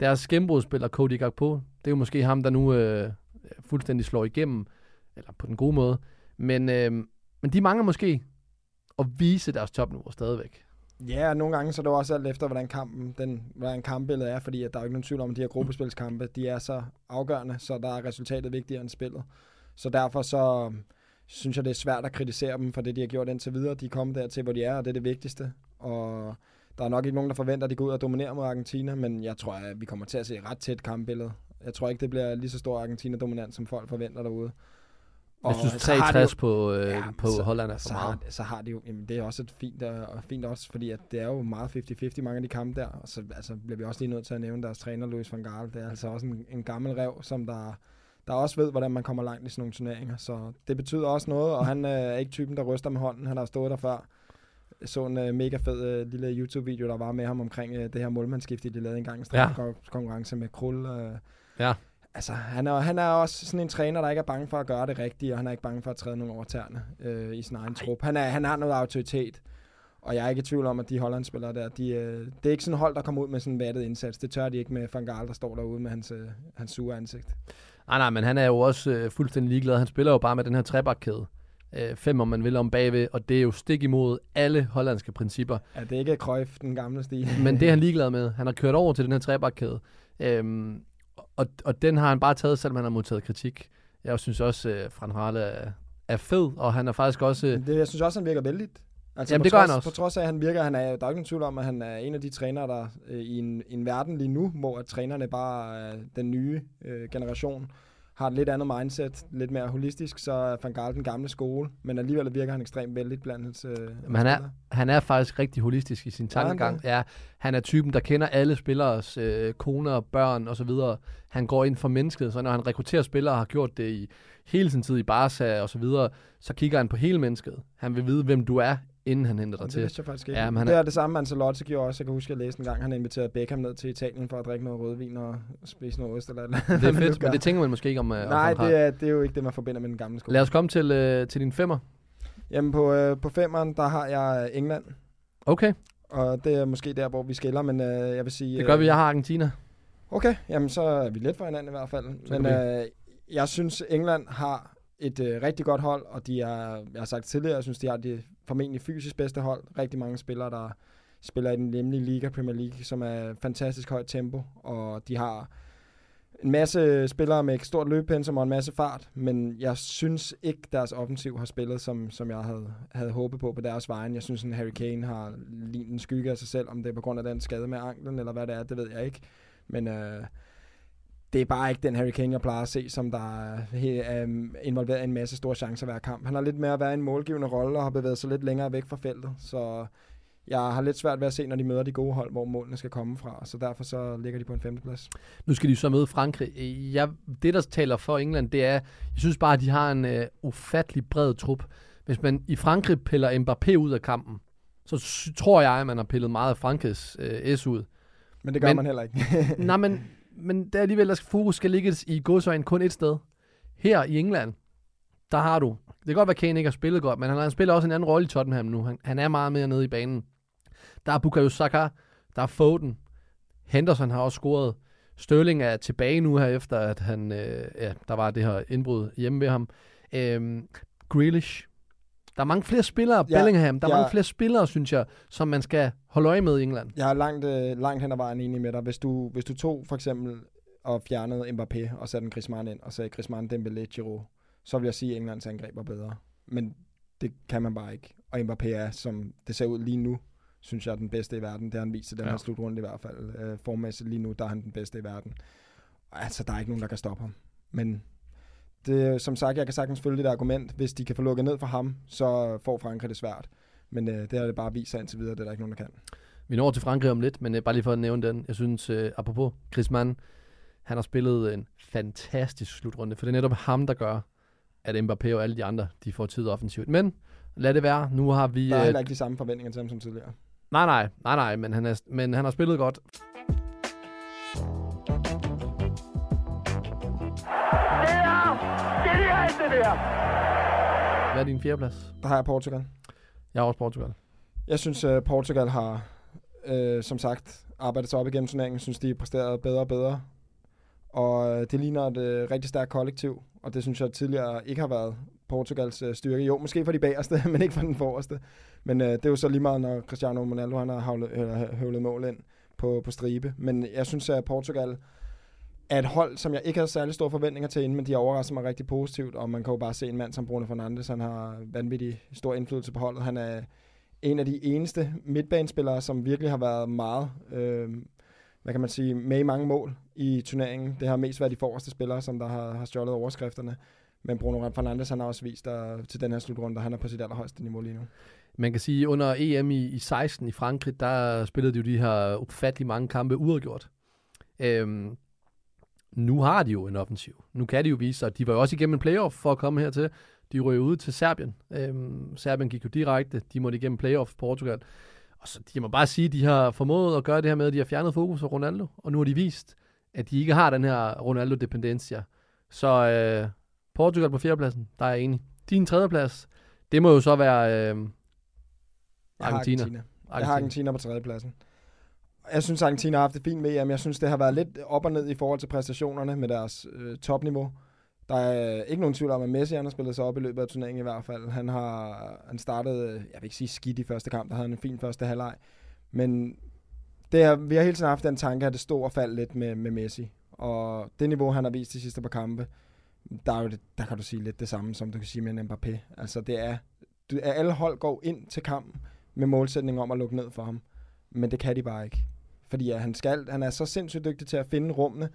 Deres gennembrudsspiller, Cody Gakpo, det er jo måske ham, der nu øh, fuldstændig slår igennem, eller på den gode måde. Men, øh, men de mangler måske at vise deres topniveau stadigvæk. Ja, og nogle gange så er det også alt efter, hvordan kampen, den, hvordan kampbilledet er, fordi at der er jo ikke nogen tvivl om, at de her gruppespilskampe, de er så afgørende, så der er resultatet vigtigere end spillet. Så derfor så øh, synes jeg, det er svært at kritisere dem for det, de har gjort indtil videre. De er kommet dertil, hvor de er, og det er det vigtigste. Og der er nok ikke nogen, der forventer, at de går ud og dominerer mod Argentina, men jeg tror, at vi kommer til at se et ret tæt kampbillede. Jeg tror ikke, det bliver lige så stor Argentina-dominant, som folk forventer derude. Jeg synes, så har de 63 jo- på, øh, Ja, på så- Holland er for så meget. har, så har de jo, jamen det er også et fint, øh, og fint også, fordi at det er jo meget 50-50 mange af de kampe der, og så altså, bliver vi også lige nødt til at nævne deres træner, Louis van Gaal. Det er altså også en, en gammel rev, som der, der også ved, hvordan man kommer langt i sådan nogle turneringer, så det betyder også noget, og han øh, er ikke typen, der ryster med hånden, han har stået der før. Jeg så en øh, mega fed øh, lille YouTube-video, der var med ham omkring øh, det her målmandsskifte, de lavede engang en Ja. konkurrence med Krul. Øh, Ja. Altså, han er, han er også sådan en træner, der ikke er bange for at gøre det rigtige, og han er ikke bange for at træde nogen over tæerne øh, i sin egen trup. Han, er, han har noget autoritet, og jeg er ikke i tvivl om, at de Hollandspillere der, de, øh, det er ikke sådan hold, der kommer ud med sådan en vattet indsats. Det tør de ikke med Van Gaal, der står derude med hans, øh, hans sure ansigt. Nej, nej, men han er jo også øh, fuldstændig ligeglad. Han spiller jo bare med den her trebakkæde. Øh, fem, om man vil, om bagved, og det er jo stik imod alle hollandske principper. Ja, det er ikke Cruyff, den gamle stil. Men det er han ligeglad med. Han har kørt over til den her trebakkæde. Øhm, og, og den har han bare taget, selvom han har modtaget kritik. Jeg synes også, at øh, Fran Harle er, er fed, og han er faktisk også... Øh, det, jeg synes også, han virker vældig. Altså, Jamen, det gør trods, han også. På trods af, at han virker, han er, der er jo ikke nogen tvivl om, at han er en af de trænere, der øh, i en, en verden lige nu, hvor at trænerne bare er den nye øh, generation, har et lidt andet mindset, lidt mere holistisk, så er Van Gaal den gamle skole, men alligevel virker han ekstremt vældig blandt hans øh, Men han er, han er faktisk rigtig holistisk i sin han tankegang. Ja, han er typen, der kender alle spillers øh, koner, børn og så videre. Han går ind for mennesket, så når han rekrutterer spillere og har gjort det i hele sin tid i Barca og så videre, så kigger han på hele mennesket. Han vil vide, hvem du er, inden han henter dig Det til. vidste jeg faktisk ikke. Ja, men han det er- er det samme, Ancelotti gjorde også. Jeg kan huske, at jeg læste en gang, han inviterede Beckham ned til Italien for at drikke noget rødvin og spise noget ost eller et eller andet. Det er fedt, men det tænker man måske ikke om. øh, om Nej, Gaal. det er, det er jo ikke det, man forbinder med den gamle skole. Lad os komme til, øh, til din femmer. Jamen på, øh, på femmeren, der har jeg England, Okay, og det er måske der, hvor vi skiller, men øh, jeg vil sige... det gør øh, vi. Jeg har Argentina. Okay, jamen så er vi lidt for hinanden i hvert fald. Så Men øh, jeg synes, England har et øh, rigtig godt hold, og de er, jeg har sagt tidligere, jeg synes, de har det formentlig fysisk bedste hold. Rigtig mange spillere, der spiller i den hjemlige liga, Premier League, som er fantastisk højt tempo, og de har en masse spillere med et stort løbepensum og en masse fart, men jeg synes ikke, deres offensiv har spillet, som, som jeg havde, havde håbet på på deres vejen. Jeg synes, at Harry Kane har lignet en skygge af sig selv, om det er på grund af den skade med anklen, eller hvad det er, det ved jeg ikke. Men øh, det er bare ikke den Harry Kane, jeg plejer at se, som der er, er involveret i en masse store chancer hver kamp. Han har lidt mere at være i en målgivende rolle og har bevæget sig lidt længere væk fra feltet, så jeg har lidt svært ved at se, når de møder de gode hold, hvor målene skal komme fra, så derfor så ligger de på en femteplads. Nu skal de så møde Frankrig. Jeg, det, der taler for England, det er, jeg synes bare, at de har en øh, ufattelig bred trup. Hvis man i Frankrig piller Mbappé ud af kampen, så tror jeg, at man har pillet meget af Frankrigs øh, S ud. Men det gør Men- man heller ikke. Nej, men, men det er alligevel, at fokus skal ligges i godsøjen kun et sted. Her i England, der har du, det kan godt være, at Kane ikke har spillet godt, men han, han spiller også en anden rolle i Tottenham nu. Han, han er meget mere nede i banen. Der er Bukayo Saka, der er Foden, Henderson har også scoret. Sterling er tilbage nu her efter, at han, øh, ja, der var det her indbrud hjemme ved ham. Øhm, Grealish. Der er mange flere spillere. Ja, Bellingham. Der er ja. mange flere spillere, synes jeg, som man skal holde øje med i England. Jeg er langt, øh, langt hen ad vejen enig med dig. Hvis du, hvis du tog for eksempel og fjernede Mbappé og satte en Griezmann ind, og sagde Griezmann, Dembélé, Giroud, så vil jeg sige, at Englands angreb var bedre. Men det kan man bare ikke. Og Mbappé er, som det ser ud lige nu, synes jeg er den bedste i verden. Det har han vist i den Ja. her slutrunde i hvert fald. Øh, formmæssigt lige nu, der er han den bedste i verden. Altså, der er ikke nogen, der kan stoppe ham. Men det, som sagt, jeg kan sagtens følge det argument. Hvis de kan få lukket ned for ham, så får Frankrig det svært. Men øh, det har det bare vist sig indtil videre, det er der ikke nogen, der kan. Vi når til Frankrig om lidt, men øh, bare lige for at nævne den. Jeg synes, øh, apropos Griezmann, han har spillet en fantastisk slutrunde, for det er netop ham, der gør, at Mbappé og alle de andre, de får tid offensivt. Men lad det være. Nu har vi... Der er øh, heller ikke de samme forventninger til ham som tidligere. Nej, nej, nej, nej, men han, er, men han har spillet godt. Hvad er din fjerdeplads? Der har jeg Portugal. Jeg har også Portugal. Jeg synes, uh, Portugal har, uh, som sagt, arbejdet sig op igennem turneringen. Jeg synes, de præsterede bedre og bedre. Og uh, det ligner et uh, rigtig stærkt kollektiv. Og det synes jeg tidligere ikke har været Portugals uh, styrke. Jo, måske for de bagerste, men ikke for den forreste. Men uh, det er jo så lige meget, når Cristiano Ronaldo han har havlet, øh, høvlet mål ind på, på stribe. Men jeg synes, at Portugal er et hold, som jeg ikke havde særlig store forventninger til inden, men de har overrasket mig rigtig positivt, og man kan jo bare se en mand som Bruno Fernandes, han har vanvittig stor indflydelse på holdet. Han er en af de eneste midtbanespillere, som virkelig har været meget, øh, hvad kan man sige, med i mange mål i turneringen. Det har mest været de forreste spillere, som der har, har stjålet overskrifterne. Men Bruno Fernandes, han har også vist der, til den her slutrunde, at han er på sit allerhøjeste niveau lige nu. Man kan sige, under EM i, i 16 i Frankrig, der spillede de jo de her ufattelig mange kampe uafgjort. Øhm, nu har de jo en offensiv. Nu kan de jo vise sig, de var jo også igennem en playoff for at komme hertil. De røg ud til Serbien. Øhm, Serbien gik jo direkte. De måtte igennem playoff Portugal. Og så de må bare sige, at de har formået at gøre det her med, at de har fjernet fokus af Ronaldo. Og nu har de vist, at de ikke har den her Ronaldo-dependencia. Så øh, Portugal på fjerdepladsen, der er jeg enig. Din tredjeplads, det må jo så være øh, Jeg har Argentina. Argentina. Jeg har Argentina på tredjepladsen. Jeg synes, Argentina har haft det fint VM. Jeg synes, det har været lidt op og ned i forhold til præstationerne med deres øh, topniveau. Der er øh, ikke nogen tvivl om, at Messi han har spillet sig op i løbet af turneringen i hvert fald. Han har han startede, øh, jeg vil ikke sige skidt i første kamp, der havde han en fin første halvleg. Men det er, vi har hele tiden haft den tanke, at det stod og faldt lidt med, med Messi. Og det niveau, han har vist de sidste par kampe, der, er jo det, der kan du sige lidt det samme, som du kan sige med en Mbappé. Altså det er, du, alle hold går ind til kampen med målsætning om at lukke ned for ham. Men det kan de bare ikke. Fordi at han, skal, han er så sindssygt dygtig til at finde rummene,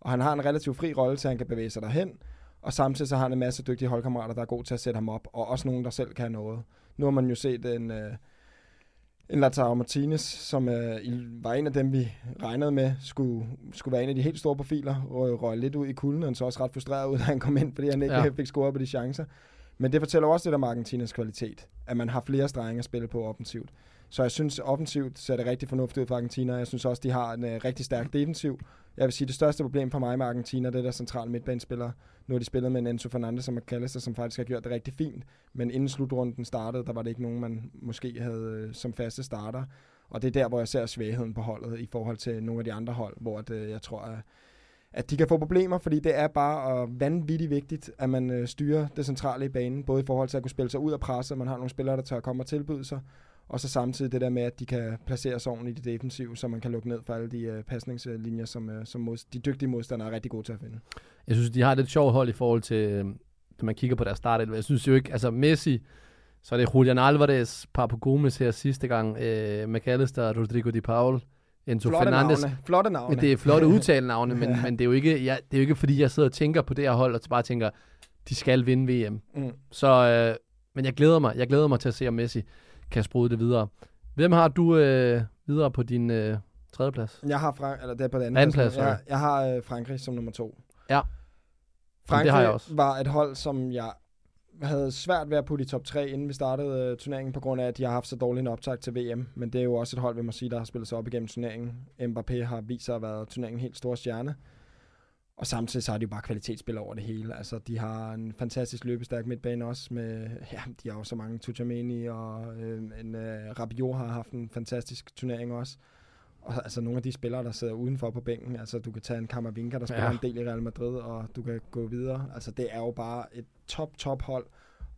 og han har en relativt fri rolle, så han kan bevæge sig derhen. Og samtidig så har han en masse dygtige holdkammerater, der er gode til at sætte ham op, og også nogen, der selv kan noget. Nu har man jo set en, øh, en Lautaro Martinez, som øh, var en af dem, vi regnede med, skulle, skulle være en af de helt store profiler, og røg lidt ud i kulden, og han så også ret frustreret ud, da han kom ind, fordi han ikke Ja. ja. fik scoret på de chancer. Men det fortæller også lidt om Argentinas kvalitet, at man har flere strenge at spille på offensivt. Så jeg synes, offensivt ser det rigtig fornuftigt ud for Argentina. Jeg synes også, de har en uh, rigtig stærk defensiv. Jeg vil sige, det største problem for mig med Argentina, det er der centrale midtbanespillere. Nu har de spillet med en Enzo Fernandes kaldes McAllister, som faktisk har gjort det rigtig fint. Men inden slutrunden startede, der var det ikke nogen, man måske havde uh, som faste starter. Og det er der, hvor jeg ser svagheden på holdet i forhold til nogle af de andre hold, hvor at, øh, jeg tror, at, at de kan få problemer, fordi det er bare øh, vanvittigt vigtigt, at man øh, styrer det centrale i banen, både i forhold til at kunne spille sig ud af presset, man har nogle spillere, der tør komme og tilbyde sig, og så samtidig det der med, at de kan placere sig ordentligt i det defensive, så man kan lukke ned for alle de øh, pasningslinjer, som, øh, som mod, de dygtige modstandere er rigtig gode til at finde. Jeg synes, de har et lidt sjovt hold i forhold til, øh, når man kigger på deres start. Jeg synes jo ikke, altså Messi, så er det Julian Alvarez, Papu Gomes her sidste gang, øh, McAllister, Rodrigo Di Paul, Enzo Flotte Fernandes. navne. Flotte navne. Det er flotte udtalenavne, men, Ja. men det, er jo ikke, jeg, det er jo ikke, fordi jeg sidder og tænker på det her hold, og så bare tænker, de skal vinde VM. Mm. Så, øh, men jeg glæder mig. Jeg glæder mig til at se, om Messi kan sprude det videre. Hvem har du øh, videre på din øh, tredjeplads? Jeg har Frank eller det er på den anden, Anden plads, jeg, sorry. jeg har øh, Frankrig som nummer to. Ja. Frankrig det har jeg også. var et hold, som jeg havde svært ved at putte i top 3, inden vi startede øh, turneringen, på grund af, at de har haft så dårlig en optag til VM. Men det er jo også et hold, vi må sige, der har spillet sig op igennem turneringen. Mbappé har vist sig at være turneringen helt store stjerne. Og samtidig så har de jo bare kvalitetsspil over det hele. Altså, de har en fantastisk løbestærk midtbane også med, ja, de har jo så mange Tuchameni og øh, en øh, Rabiot har haft en fantastisk turnering også. Og altså nogle af de spillere, der sidder udenfor på bænken, altså du kan tage en Kammervinka, der spiller Ja. en del i Real Madrid, og du kan gå videre. Altså det er jo bare et top, top hold.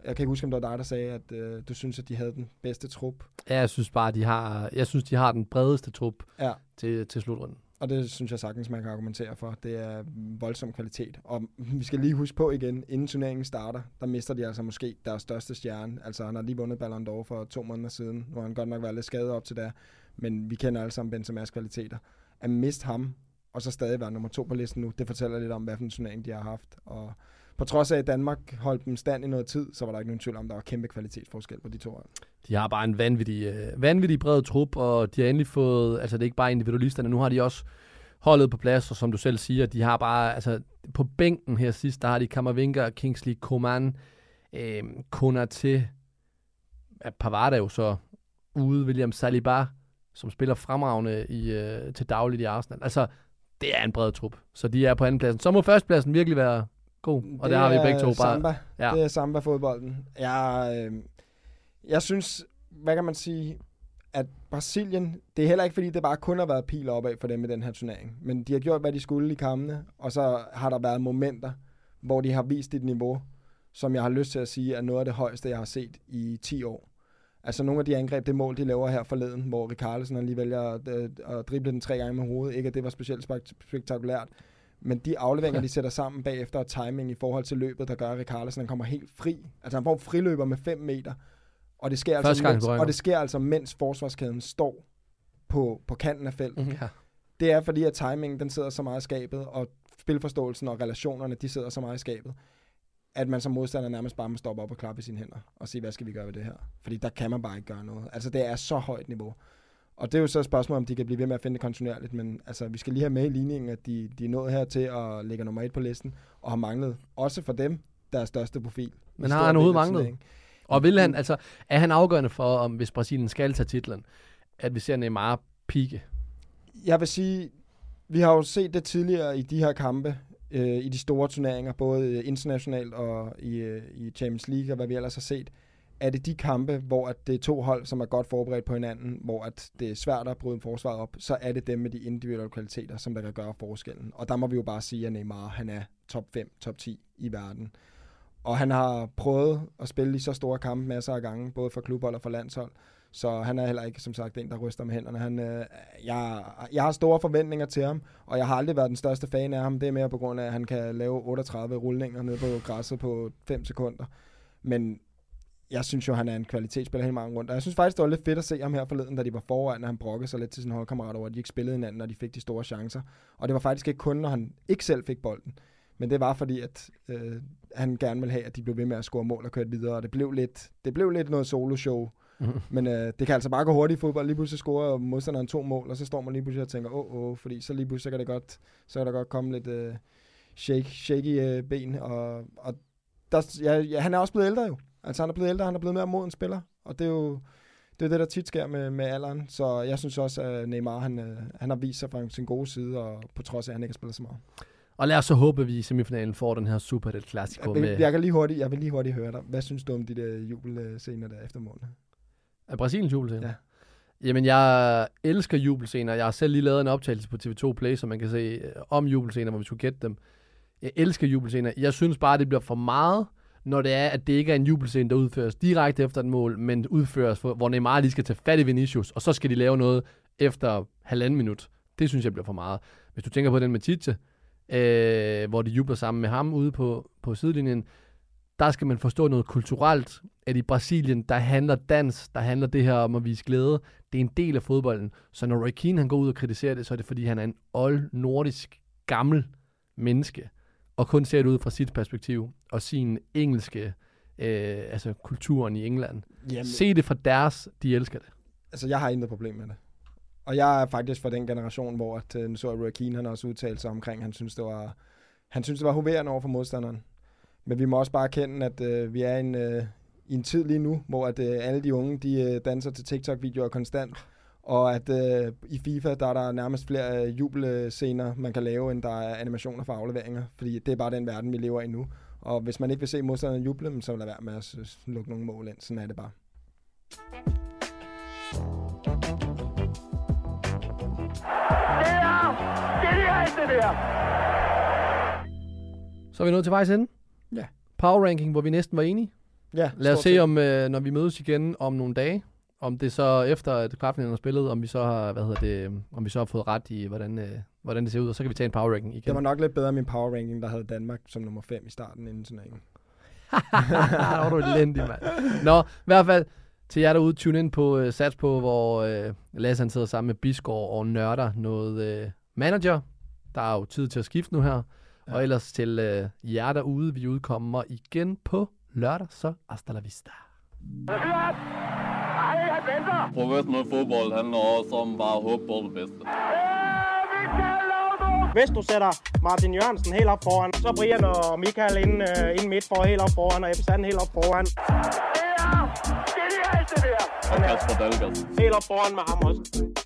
Jeg kan ikke huske, om det var dig, der sagde, at øh, du synes, at de havde den bedste trup. Ja, jeg synes bare, de har, jeg synes, de har den bredeste trup Ja. til, til slutrunden. Og det synes jeg sagtens, man kan argumentere for. Det er voldsom kvalitet. Og vi skal lige huske på igen, inden turneringen starter, der mister de altså måske deres største stjerne. Altså han har lige vundet Ballon d'Or for to måneder siden. Nu har han godt nok været lidt skadet op til det. Men vi kender alle sammen Benzema's kvaliteter. At miste ham, og så stadig være nummer to på listen nu, det fortæller lidt om, hvad for en turnering de har haft. Og på trods af, at Danmark holdt dem stand i noget tid, så var der ikke nogen tvivl om, at der var kæmpe kvalitetsforskel på de to hold. De har bare en vanvittig, øh, vanvittig bred trup, og de har endelig fået, altså det er ikke bare individualisterne, nu har de også holdet på plads, og som du selv siger, de har bare, altså på bænken her sidst, der har de Kammervinger, Kingsley Coman, øh, Konate, Pavard er jo så ude, William Saliba, som spiller fremragende i, øh, til dagligt i Arsenal. Altså, det er en bred trup, så de er på andenpladsen. Så må førstepladsen virkelig være god, og det, det har vi begge to bare. Samba. Ja. Det er samba-fodbolden. Jeg, øh, jeg synes, hvad kan man sige, at Brasilien, det er heller ikke fordi, det bare kun har været pil opad for dem i den her turnering, men de har gjort, hvad de skulle i kampene, og så har der været momenter, hvor de har vist et niveau, som jeg har lyst til at sige, er noget af det højeste, jeg har set i 10 år. Altså nogle af de angreb, det mål, de laver her forleden, hvor Rikarlesen lige vælger at, at, at drible den tre gange med hovedet. Ikke at det var specielt spektakulært, men de afleveringer, de sætter sammen bagefter, og timing i forhold til løbet, der gør, at Rikarlesen han kommer helt fri. Altså han får friløber med 5 meter, og det sker, altså, mens, og det sker altså, mens forsvarskæden står på, på kanten af feltet. Mm, ja. Det er fordi, at timingen den sidder så meget i skabet, og spilforståelsen og relationerne, de sidder så meget i skabet, at man som modstander nærmest bare må stoppe op og klappe i sine hænder og sige, hvad skal vi gøre ved det her? Fordi der kan man bare ikke gøre noget. Altså, det er så højt niveau. Og det er jo så et spørgsmål, om de kan blive ved med at finde det kontinuerligt, men altså, vi skal lige have med i ligningen, at de, de er nået her til at lægge nummer et på listen, og har manglet, også for dem, deres største profil. Men har han overhovedet manglet? Og vil han, altså, er han afgørende for, om hvis Brasilien skal tage titlen, at vi ser Neymar pike? Jeg vil sige, vi har jo set det tidligere i de her kampe, øh, i de store turneringer, både øh, internationalt og i, øh, i Champions League, og hvad vi ellers har set, er det de kampe, hvor at det er to hold, som er godt forberedt på hinanden, hvor at det er svært at bryde forsvaret op, så er det dem med de individuelle kvaliteter, som der kan gøre forskellen. Og der må vi jo bare sige, at Neymar han er top 5, top 10 i verden. Og han har prøvet at spille i så store kampe masser af gange, både for klubhold og for landshold. Så han er heller ikke, som sagt, en, der ryster med hænderne. Han, øh, jeg, jeg har store forventninger til ham, og jeg har aldrig været den største fan af ham. Det er mere på grund af, at han kan lave 38 rullinger ned på græsset på 5 sekunder. Men jeg synes jo, han er en kvalitetsspiller hele mange rundt. Og jeg synes faktisk, det var lidt fedt at se ham her forleden, da de var foran, at han brokkede sig lidt til sine holdkammerater over, at de ikke spillede hinanden, når de fik de store chancer. Og det var faktisk ikke kun, når han ikke selv fik bolden. Men det var fordi, at øh, han gerne ville have, at de blev ved med at score mål og køre videre. Og det blev lidt, det blev lidt noget solo-show. Mm-hmm. Men øh, det kan altså bare gå hurtigt i fodbold. Lige pludselig scorer modstanderen to mål, og så står man lige pludselig og tænker, åh, oh, oh, fordi så lige pludselig så kan det godt, så kan der godt komme lidt øh, shake, shaky øh, ben. Og, og der, ja, ja, han er også blevet ældre jo. Altså han er blevet ældre, han er blevet mere moden spiller. Og det er jo det, er det der tit sker med, med alderen. Så jeg synes også, at Neymar han, øh, han har vist sig fra sin gode side, og på trods af, at han ikke har spillet så meget. Og lad os så håbe, at vi i semifinalen får den her Super Del Clasico jeg, med... Jeg, kan lige hurtigt, jeg vil lige hurtigt høre dig. Hvad synes du om de der jubelscener der efter målene? Af Brasiliens jubelscener? Ja. Jamen, jeg elsker jubelscener. Jeg har selv lige lavet en optagelse på TV2 Play, så man kan se øh, om jubelscener, hvor vi skulle gætte dem. Jeg elsker jubelscener. Jeg synes bare, det bliver for meget, når det er, at det ikke er en jubelscene, der udføres direkte efter et mål, men udføres, hvor Neymar lige skal tage fat i Vinicius, og så skal de lave noget efter halvanden minut. Det synes jeg bliver for meget. Hvis du tænker på den med Tite, øh, hvor de jubler sammen med ham ude på, på sidelinjen, der skal man forstå noget kulturelt, at i Brasilien, der handler dans, der handler det her om at vise glæde. Det er en del af fodbolden. Så når Roy Keane, han går ud og kritiserer det, så er det fordi, han er en old nordisk gammel menneske, og kun ser det ud fra sit perspektiv, og sin engelske, øh, altså kulturen i England. Jamen, Se det fra deres, de elsker det. Altså, jeg har intet problem med det. Og jeg er faktisk fra den generation, hvor at, øh, nu så Roy Keane, han også udtalt sig omkring, han synes, det var, han synes, det var hoverende over for modstanderen. Men vi må også bare erkende, at øh, vi er i en, øh, i en tid lige nu, hvor at, øh, alle de unge, de øh, danser til TikTok-videoer konstant. Og at øh, i FIFA, der er der nærmest flere øh, jubelscener, man kan lave, end der er animationer for afleveringer. Fordi det er bare den verden, vi lever i nu. Og hvis man ikke vil se modstanderen juble, så lad være med at lukke nogle mål ind. Sådan er det bare. det der. Så er vi nået til vejs ende. Ja. Power ranking, hvor vi næsten var enige. Ja, Lad os se, om, øh, når vi mødes igen om nogle dage, om det så efter at kvartfinalen er spillet, om vi så har, hvad hedder det, om vi så har fået ret i, hvordan, øh, hvordan det ser ud, og så kan vi tage en power ranking igen. Det var nok lidt bedre min power ranking, der havde Danmark som nummer 5 i starten inden turneringen. Der var du elendig, mand. Nå, i hvert fald til jer derude, tune ind på uh, Sats på, hvor uh, Lasse han sidder sammen med Bisgaard og nørder noget uh, manager. Der er jo tid til at skifte nu her. Og ellers til uh, jer derude, vi udkommer igen på lørdag, så hasta la vista. Professionel fodbold handler også om bare at håbe på det bedste. Hvis du sætter Martin Jørgensen helt op foran, så Brian og Michael ind, uh, ind midt for helt op foran, og Ebbe helt op foran. Og Kasper Dahlgaard. Helt op foran med ham også.